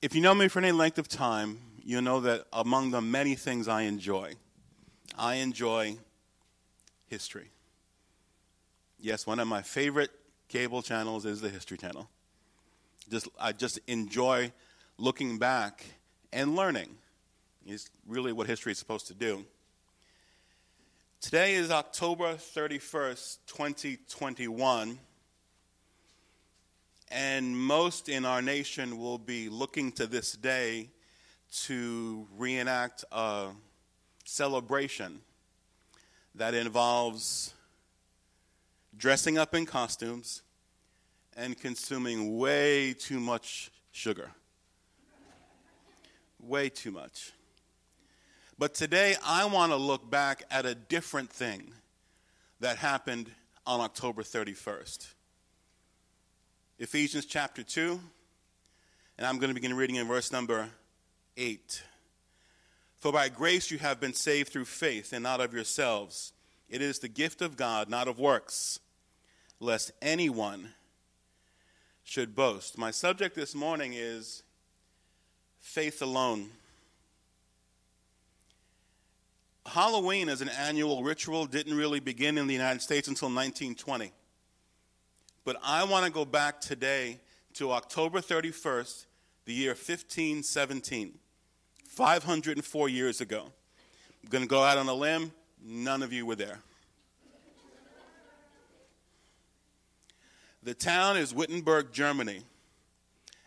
If you know me for any length of time, you know that among the many things I enjoy, I enjoy history. Yes, one of my favorite cable channels is the History Channel. Just, I just enjoy looking back and learning. Is really what history is supposed to do. Today is October 31st, 2021. And most in our nation will be looking to this day to reenact a celebration that involves dressing up in costumes and consuming way too much sugar. Way too much. But today I want to look back at a different thing that happened on October 31st. Ephesians chapter 2, and I'm going to begin reading in verse number 8. For by grace you have been saved through faith, and not of yourselves. It is the gift of God, not of works, lest anyone should boast. My subject this morning is faith alone. Halloween as an annual ritual didn't really begin in the United States until 1920. But I want to go back today to October 31st, the year 1517, 504 years ago. I'm going to go out on a limb. None of you were there. The town is Wittenberg, Germany,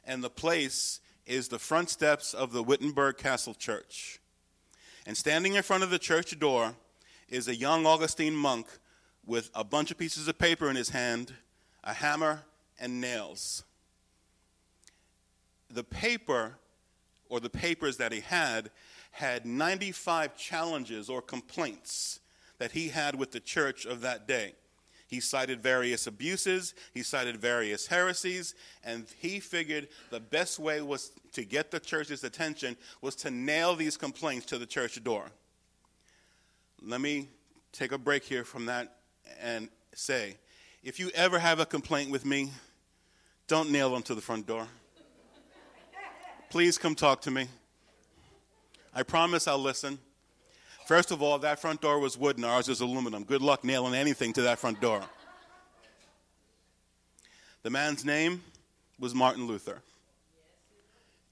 and the place is the front steps of the Wittenberg Castle Church. And standing in front of the church door is a young Augustine monk with a bunch of pieces of paper in his hand a hammer, and nails. The paper, or the papers that he had, had 95 challenges or complaints that he had with the church of that day. He cited various abuses, he cited various heresies, and he figured the best way was to get the church's attention was to nail these complaints to the church door. Let me take a break here from that and say if you ever have a complaint with me, don't nail them to the front door. Please come talk to me. I promise I'll listen. First of all, that front door was wooden, ours is aluminum. Good luck nailing anything to that front door. The man's name was Martin Luther.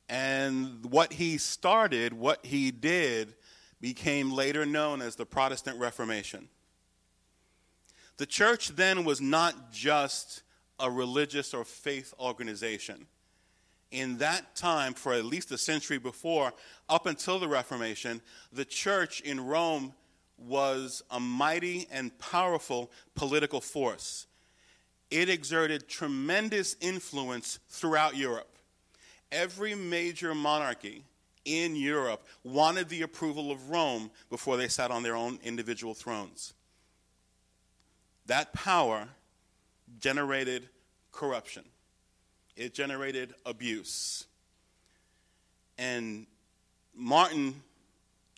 And what he started, what he did, became later known as the Protestant Reformation. The church then was not just a religious or faith organization. In that time, for at least a century before, up until the Reformation, the church in Rome was a mighty and powerful political force. It exerted tremendous influence throughout Europe. Every major monarchy in Europe wanted the approval of Rome before they sat on their own individual thrones. That power generated corruption, it generated abuse. And Martin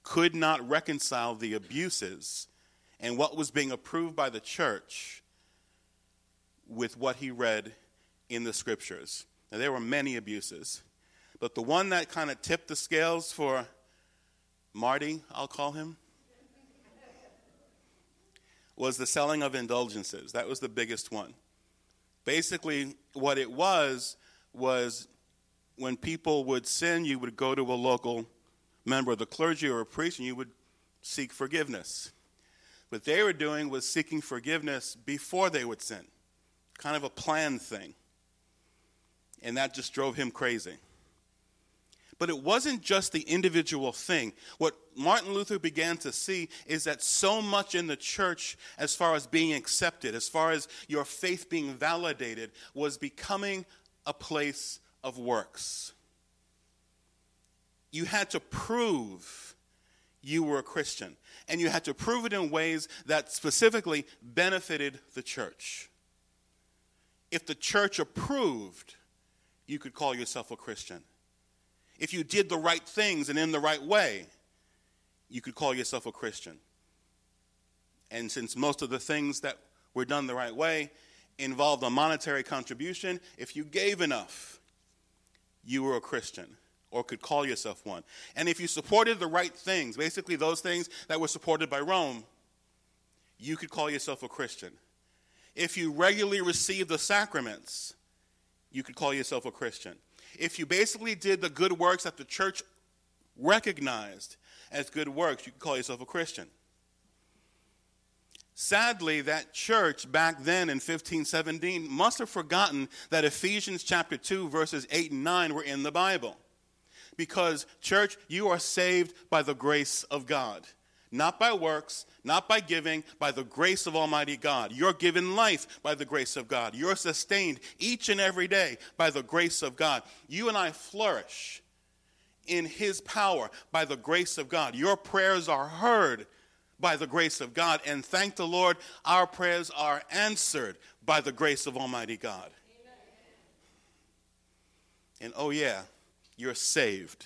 could not reconcile the abuses and what was being approved by the church with what he read in the scriptures. Now, there were many abuses, but the one that kind of tipped the scales for Marty, I'll call him, was the selling of indulgences. That was the biggest one. Basically, what it was was when people would sin, you would go to a local member of the clergy or a priest and you would seek forgiveness. What they were doing was seeking forgiveness before they would sin, kind of a planned thing. And that just drove him crazy. But it wasn't just the individual thing. What Martin Luther began to see is that so much in the church, as far as being accepted, as far as your faith being validated, was becoming a place of works. You had to prove you were a Christian, and you had to prove it in ways that specifically benefited the church. If the church approved, you could call yourself a Christian if you did the right things and in the right way, you could call yourself a Christian. And since most of the things that were done the right way involved a monetary contribution, if you gave enough, you were a Christian. or could call yourself one. And if you supported the right things, basically those things that were supported by Rome, you could call yourself a Christian. If you regularly received the sacraments, you could call yourself a Christian. If you basically did the good works that the church recognized as good works, you could call yourself a Christian. Sadly, that church back then in 1517 must have forgotten that Ephesians chapter 2, verses 8 and 9 were in the Bible. Because, church, you are saved by the grace of God. Not by works, not by giving, by the grace of Almighty God. You're given life by the grace of God. You're sustained each and every day by the grace of God. You and I flourish in His power by the grace of God. Your prayers are heard by the grace of God. And thank the Lord, our prayers are answered by the grace of Almighty God. Amen. And oh, yeah, you're saved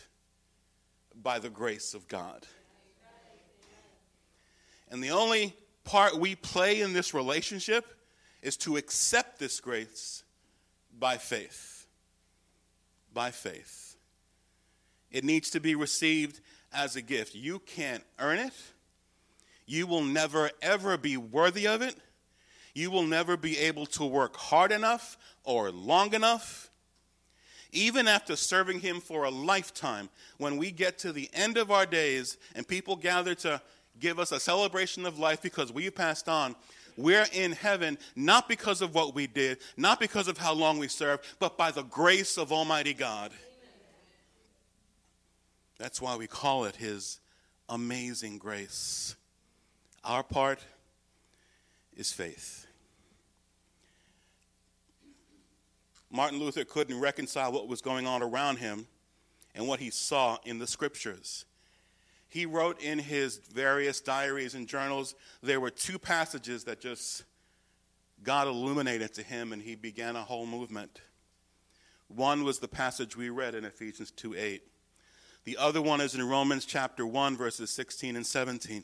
by the grace of God. And the only part we play in this relationship is to accept this grace by faith. By faith. It needs to be received as a gift. You can't earn it. You will never, ever be worthy of it. You will never be able to work hard enough or long enough. Even after serving Him for a lifetime, when we get to the end of our days and people gather to give us a celebration of life because we passed on, we're in heaven not because of what we did, not because of how long we served, but by the grace of Almighty God. That's why we call it His amazing grace. Our part is faith. Martin Luther couldn't reconcile what was going on around him and what he saw in the scriptures. He wrote in his various diaries and journals, there were two passages that just God illuminated to him, and he began a whole movement. One was the passage we read in Ephesians 2 8. The other one is in Romans chapter 1, verses 16 and 17.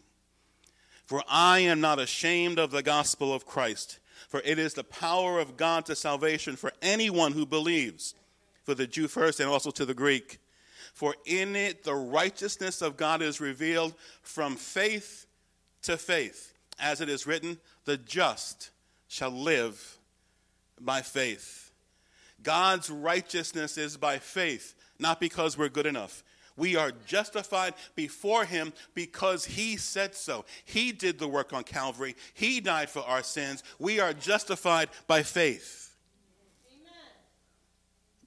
For I am not ashamed of the gospel of Christ, for it is the power of God to salvation for anyone who believes, for the Jew first and also to the Greek. For in it the righteousness of God is revealed from faith to faith. As it is written, the just shall live by faith. God's righteousness is by faith, not because we're good enough. We are justified before Him because He said so. He did the work on Calvary, He died for our sins. We are justified by faith.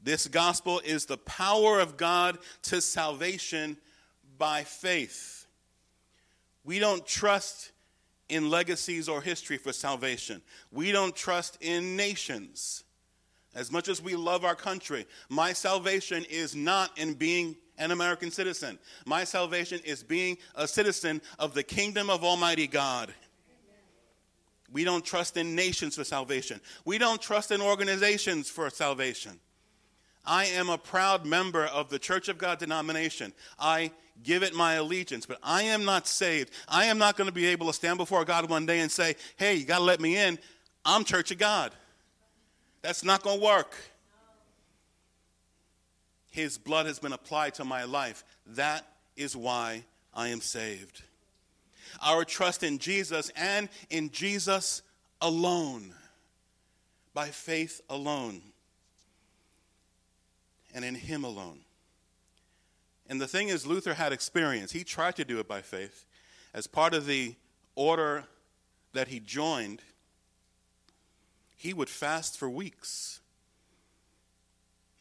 This gospel is the power of God to salvation by faith. We don't trust in legacies or history for salvation. We don't trust in nations. As much as we love our country, my salvation is not in being an American citizen. My salvation is being a citizen of the kingdom of Almighty God. We don't trust in nations for salvation. We don't trust in organizations for salvation. I am a proud member of the Church of God denomination. I give it my allegiance, but I am not saved. I am not going to be able to stand before God one day and say, hey, you got to let me in. I'm Church of God. That's not going to work. His blood has been applied to my life. That is why I am saved. Our trust in Jesus and in Jesus alone, by faith alone, and in Him alone. And the thing is, Luther had experience. He tried to do it by faith. As part of the order that he joined, he would fast for weeks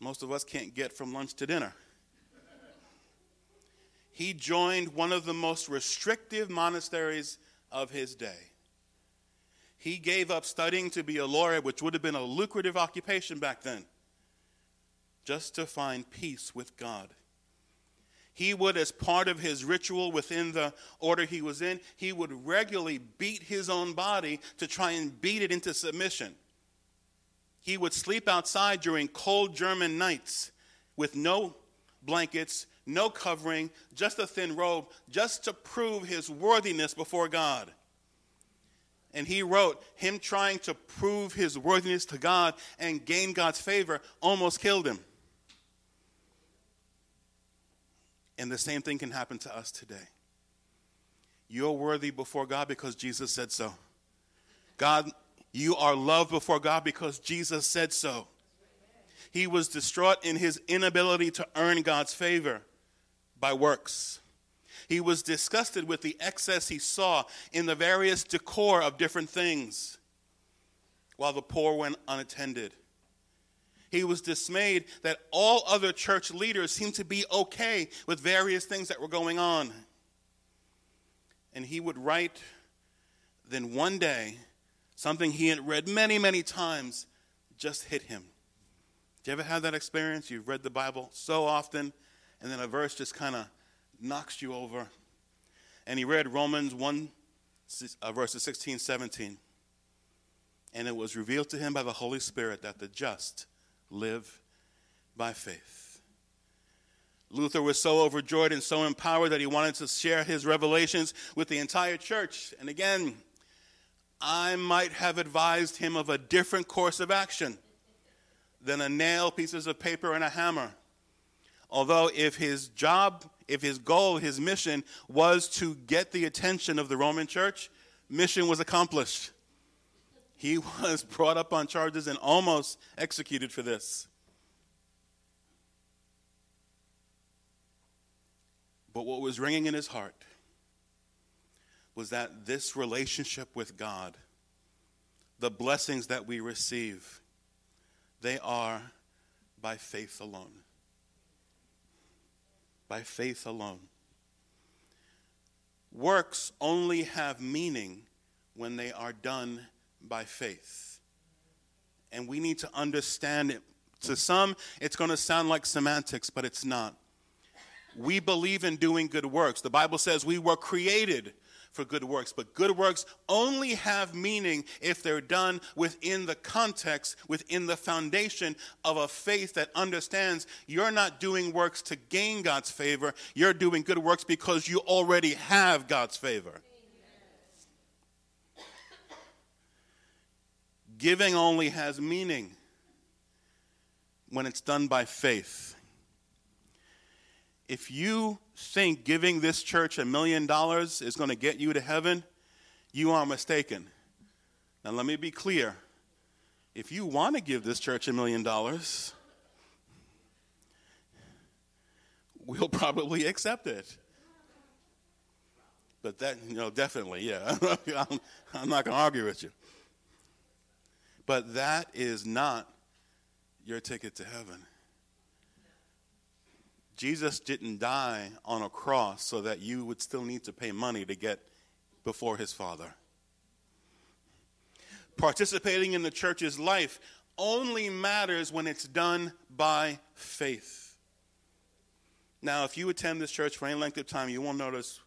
most of us can't get from lunch to dinner. He joined one of the most restrictive monasteries of his day. He gave up studying to be a lawyer, which would have been a lucrative occupation back then, just to find peace with God. He would, as part of his ritual within the order he was in, he would regularly beat his own body to try and beat it into submission. He would sleep outside during cold German nights with no blankets, no covering, just a thin robe, just to prove his worthiness before God. And he wrote, him trying to prove his worthiness to God and gain God's favor almost killed him. And the same thing can happen to us today. You're worthy before God because Jesus said so. God, you are loved before God because Jesus said so. He was distraught in his inability to earn God's favor by works. He was disgusted with the excess he saw in the various decor of different things while the poor went unattended. He was dismayed that all other church leaders seemed to be okay with various things that were going on. And he would write, then one day, something he had read many, many times just hit him. Do you ever have that experience? You've read the Bible so often, and then a verse just kind of knocks you over. And he read Romans 1, uh, verses 16, 17. And it was revealed to him by the Holy Spirit that the just live by faith. Luther was so overjoyed and so empowered that he wanted to share his revelations with the entire church. And again, I might have advised him of a different course of action than a nail, pieces of paper, and a hammer. Although, if his job, if his goal, his mission was to get the attention of the Roman church, mission was accomplished. He was brought up on charges and almost executed for this. But what was ringing in his heart was that this relationship with God, the blessings that we receive, they are by faith alone. By faith alone. Works only have meaning when they are done by faith. And we need to understand it. To some, it's going to sound like semantics, but it's not. We believe in doing good works. The Bible says we were created for good works, but good works only have meaning if they're done within the context, within the foundation of a faith that understands you're not doing works to gain God's favor, you're doing good works because you already have God's favor. Giving only has meaning when it's done by faith. If you think giving this church a million dollars is going to get you to heaven, you are mistaken. Now, let me be clear. If you want to give this church a million dollars, we'll probably accept it. But that, you know, definitely, yeah. I'm, I'm not going to argue with you. But that is not your ticket to heaven. Jesus didn't die on a cross so that you would still need to pay money to get before his Father. Participating in the church's life only matters when it's done by faith. Now, if you attend this church for any length of time, you will notice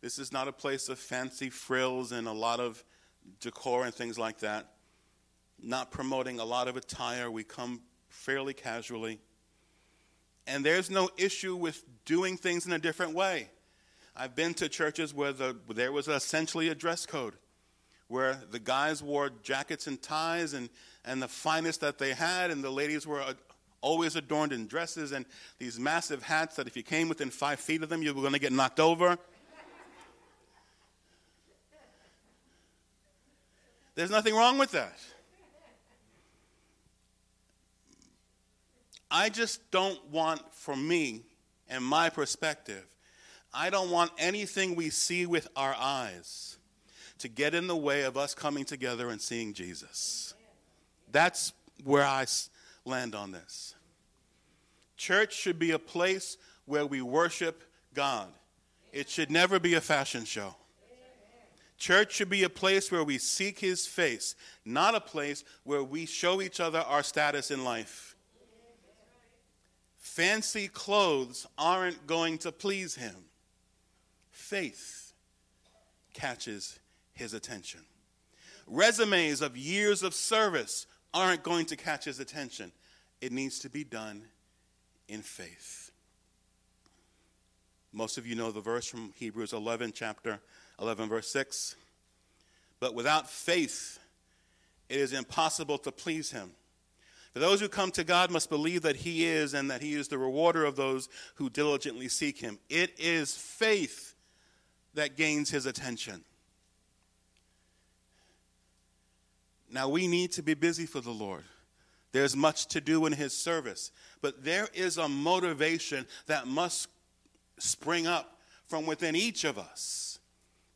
this is not a place of fancy frills and a lot of decor and things like that not promoting a lot of attire. We come fairly casually. And there's no issue with doing things in a different way. I've been to churches where the, there was essentially a dress code, where the guys wore jackets and ties and, and the finest that they had, and the ladies were always adorned in dresses and these massive hats that if you came within five feet of them, you were going to get knocked over. There's nothing wrong with that. I just don't want, for me and my perspective, I don't want anything we see with our eyes to get in the way of us coming together and seeing Jesus. That's where I land on this. Church should be a place where we worship God. It should never be a fashion show. Church should be a place where we seek his face, not a place where we show each other our status in life fancy clothes aren't going to please him. Faith catches his attention. Resumes of years of service aren't going to catch his attention. It needs to be done in faith. Most of you know the verse from Hebrews 11, chapter 11, verse 6. But without faith, it is impossible to please him. Those who come to God must believe that He is and that He is the rewarder of those who diligently seek Him. It is faith that gains His attention. Now, we need to be busy for the Lord. There's much to do in His service. But there is a motivation that must spring up from within each of us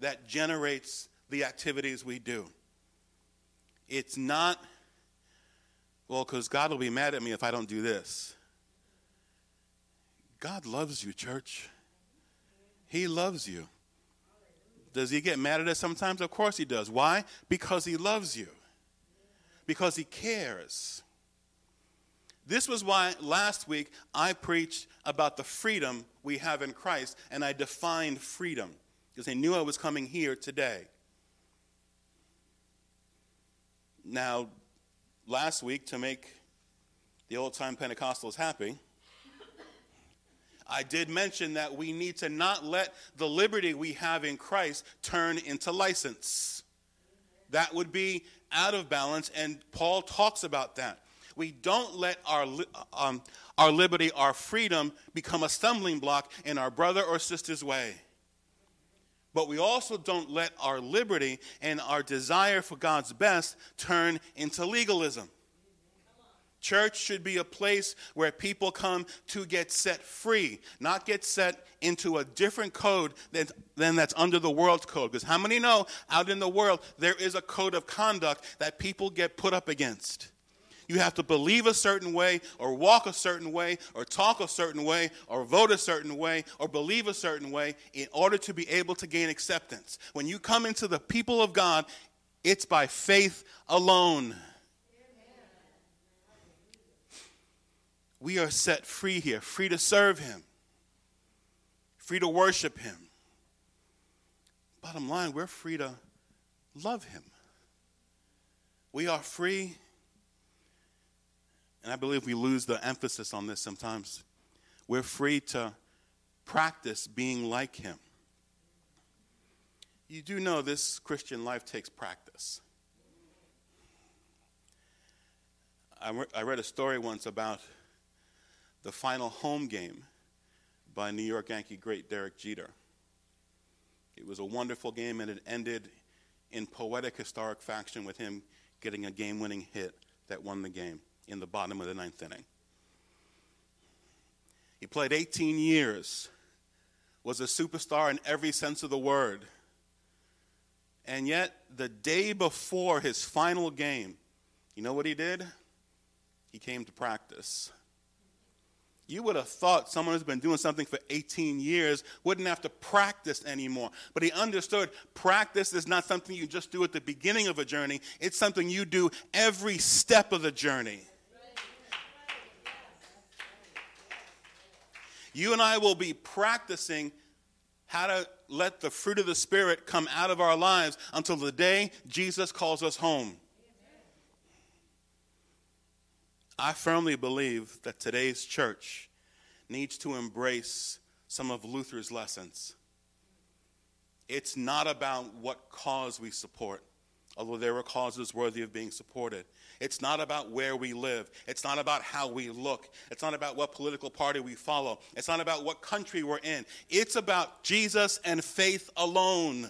that generates the activities we do. It's not, well, because God will be mad at me if I don't do this. God loves you, church. He loves you. Does he get mad at us sometimes? Of course he does. Why? Because he loves you, because he cares. This was why last week I preached about the freedom we have in Christ, and I defined freedom because I knew I was coming here today. Now, last week, to make the old time Pentecostals happy, I did mention that we need to not let the liberty we have in Christ turn into license. That would be out of balance, and Paul talks about that. We don't let our, um, our liberty, our freedom, become a stumbling block in our brother or sister's way. But we also don't let our liberty and our desire for God's best turn into legalism. Church should be a place where people come to get set free, not get set into a different code than, than that's under the world's code. Because how many know out in the world there is a code of conduct that people get put up against? You have to believe a certain way, or walk a certain way, or talk a certain way, or vote a certain way, or believe a certain way in order to be able to gain acceptance. When you come into the people of God, it's by faith alone. We are set free here, free to serve Him, free to worship Him. Bottom line, we're free to love Him. We are free and I believe we lose the emphasis on this sometimes. We're free to practice being like Him. You do know this Christian life takes practice. I, re- I read a story once about the final home game by New York Yankee great Derek Jeter. It was a wonderful game, and it ended in poetic, historic fashion with him getting a game winning hit that won the game in the bottom of the ninth inning. He played 18 years, was a superstar in every sense of the word. And yet, the day before his final game, you know what he did? He came to practice. You would have thought someone who's been doing something for 18 years wouldn't have to practice anymore. But he understood practice is not something you just do at the beginning of a journey, it's something you do every step of the journey. You and I will be practicing how to let the fruit of the Spirit come out of our lives until the day Jesus calls us home. I firmly believe that today's church needs to embrace some of Luther's lessons. It's not about what cause we support, although there are causes worthy of being supported. It's not about where we live. It's not about how we look. It's not about what political party we follow. It's not about what country we're in. It's about Jesus and faith alone.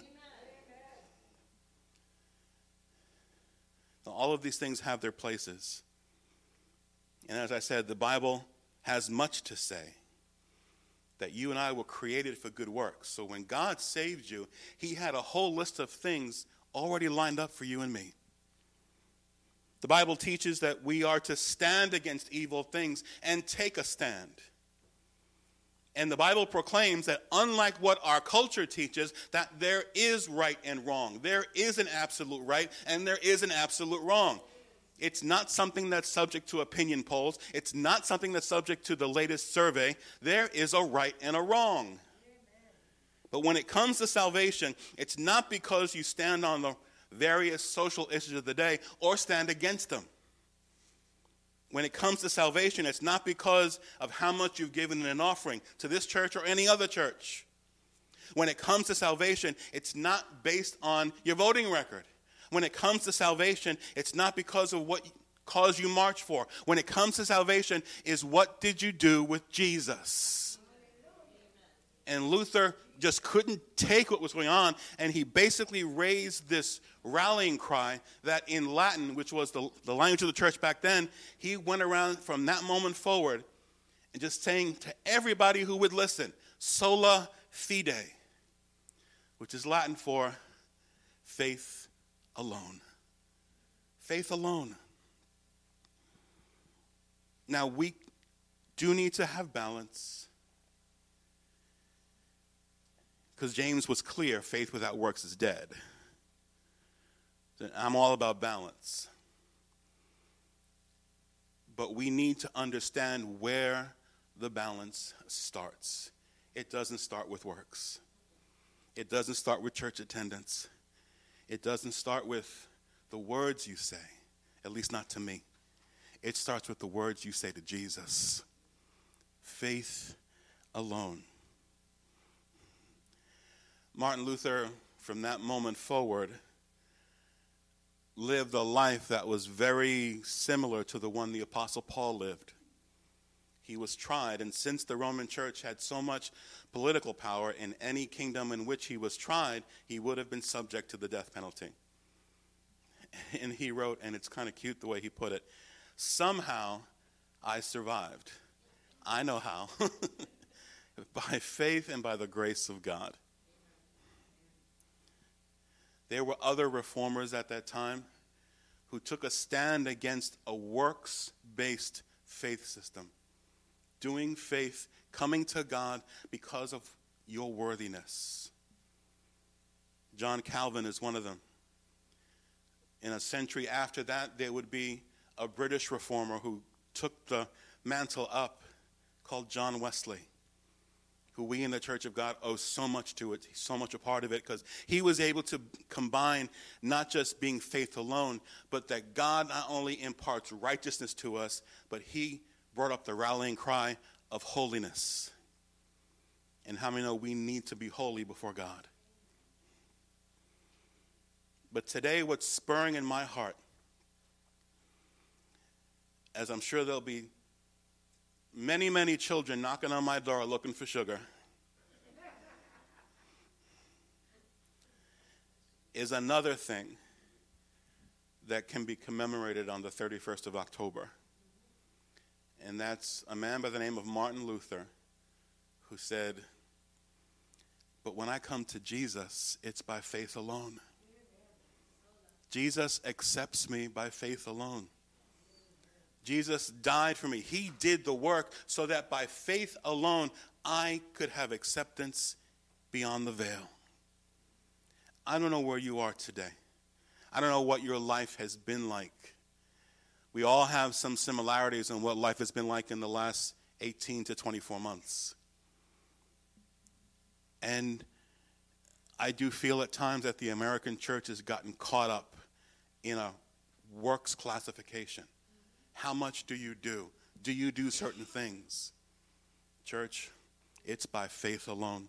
Now, all of these things have their places. And as I said, the Bible has much to say that you and I were created for good works. So when God saved you, He had a whole list of things already lined up for you and me. The Bible teaches that we are to stand against evil things and take a stand. And the Bible proclaims that unlike what our culture teaches, that there is right and wrong. There is an absolute right and there is an absolute wrong. It's not something that's subject to opinion polls. It's not something that's subject to the latest survey. There is a right and a wrong. But when it comes to salvation, it's not because you stand on the various social issues of the day or stand against them. When it comes to salvation, it's not because of how much you've given in an offering to this church or any other church. When it comes to salvation, it's not based on your voting record. When it comes to salvation, it's not because of what cause you march for when it comes to salvation is what did you do with Jesus? And Luther just couldn't take what was going on, and he basically raised this rallying cry that in Latin, which was the, the language of the church back then, he went around from that moment forward and just saying to everybody who would listen, sola fide, which is Latin for faith alone. Faith alone. Now, we do need to have balance because James was clear faith without works is dead. I'm all about balance. But we need to understand where the balance starts. It doesn't start with works, it doesn't start with church attendance, it doesn't start with the words you say, at least not to me. It starts with the words you say to Jesus faith alone. Martin Luther, from that moment forward, lived a life that was very similar to the one the Apostle Paul lived. He was tried, and since the Roman Church had so much political power in any kingdom in which he was tried, he would have been subject to the death penalty. And he wrote, and it's kind of cute the way he put it somehow I survived. I know how. by faith and by the grace of God. There were other reformers at that time who took a stand against a works based faith system. Doing faith, coming to God because of your worthiness. John Calvin is one of them. In a century after that, there would be a British reformer who took the mantle up called John Wesley who we in the Church of God owe so much to it, so much a part of it, because he was able to combine not just being faith alone, but that God not only imparts righteousness to us, but he brought up the rallying cry of holiness. And how many know we need to be holy before God? But today, what's spurring in my heart, as I'm sure there'll be many, many children knocking on my door looking for sugar. Is another thing that can be commemorated on the 31st of October. And that's a man by the name of Martin Luther who said, But when I come to Jesus, it's by faith alone. Jesus accepts me by faith alone. Jesus died for me. He did the work so that by faith alone I could have acceptance beyond the veil. I don't know where you are today. I don't know what your life has been like. We all have some similarities in what life has been like in the last 18 to 24 months. And I do feel at times that the American church has gotten caught up in a works classification. How much do you do? Do you do certain things? Church, it's by faith alone.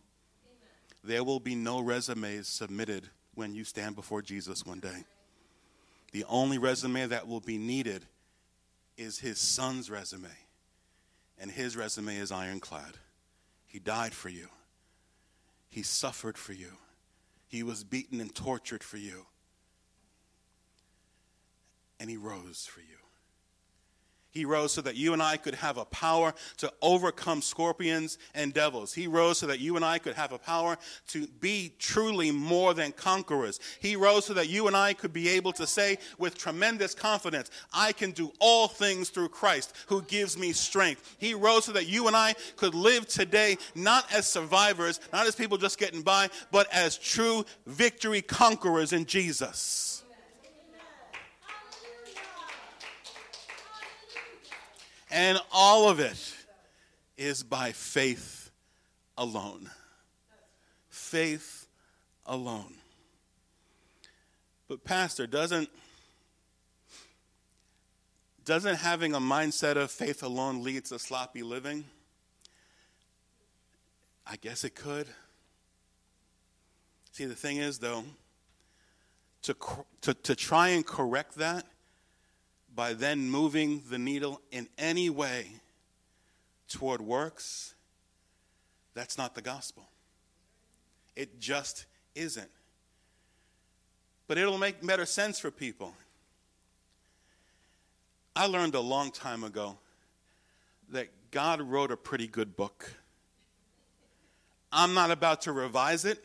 There will be no resumes submitted when you stand before Jesus one day. The only resume that will be needed is his son's resume. And his resume is ironclad. He died for you, he suffered for you, he was beaten and tortured for you, and he rose for you. He rose so that you and I could have a power to overcome scorpions and devils. He rose so that you and I could have a power to be truly more than conquerors. He rose so that you and I could be able to say with tremendous confidence, I can do all things through Christ who gives me strength. He rose so that you and I could live today not as survivors, not as people just getting by, but as true victory conquerors in Jesus. And all of it is by faith alone. Faith alone. But, Pastor, doesn't, doesn't having a mindset of faith alone lead to sloppy living? I guess it could. See, the thing is, though, to, to, to try and correct that by then moving the needle in any way toward works, that's not the gospel. It just isn't. But it'll make better sense for people. I learned a long time ago that God wrote a pretty good book. I'm not about to revise it.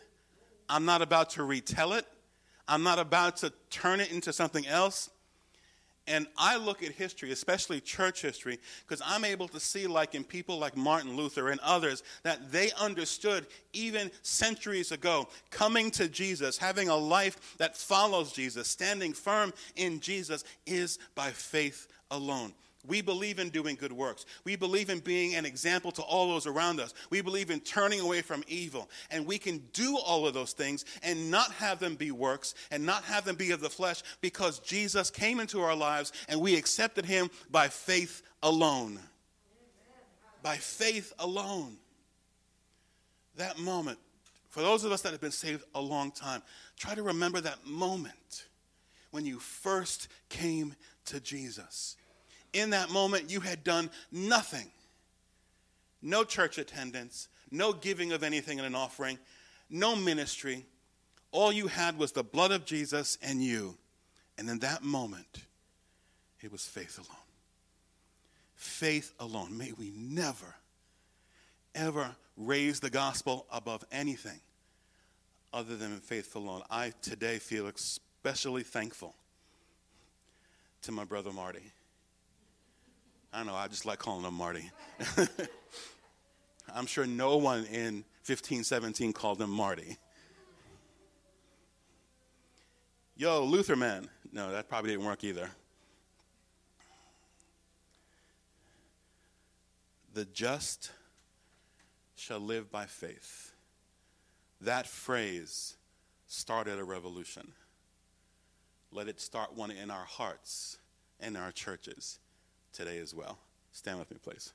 I'm not about to retell it. I'm not about to turn it into something else. And I look at history, especially church history, because I'm able to see, like in people like Martin Luther and others, that they understood even centuries ago coming to Jesus, having a life that follows Jesus, standing firm in Jesus, is by faith alone. We believe in doing good works. We believe in being an example to all those around us. We believe in turning away from evil. And we can do all of those things and not have them be works and not have them be of the flesh because Jesus came into our lives and we accepted him by faith alone. By faith alone. That moment, for those of us that have been saved a long time, try to remember that moment when you first came to Jesus in that moment, you had done nothing. No church attendance, no giving of anything in an offering, no ministry. All you had was the blood of Jesus and you. And in that moment, it was faith alone. Faith alone. May we never, ever raise the gospel above anything other than faith alone. I today feel especially thankful to my brother Marty I don't know, I just like calling him Marty. I'm sure no one in 1517 called him Marty. Yo, Luther man. No, that probably didn't work either. The just shall live by faith. That phrase started a revolution. Let it start one in our hearts and our churches today as well. Stand with me, please.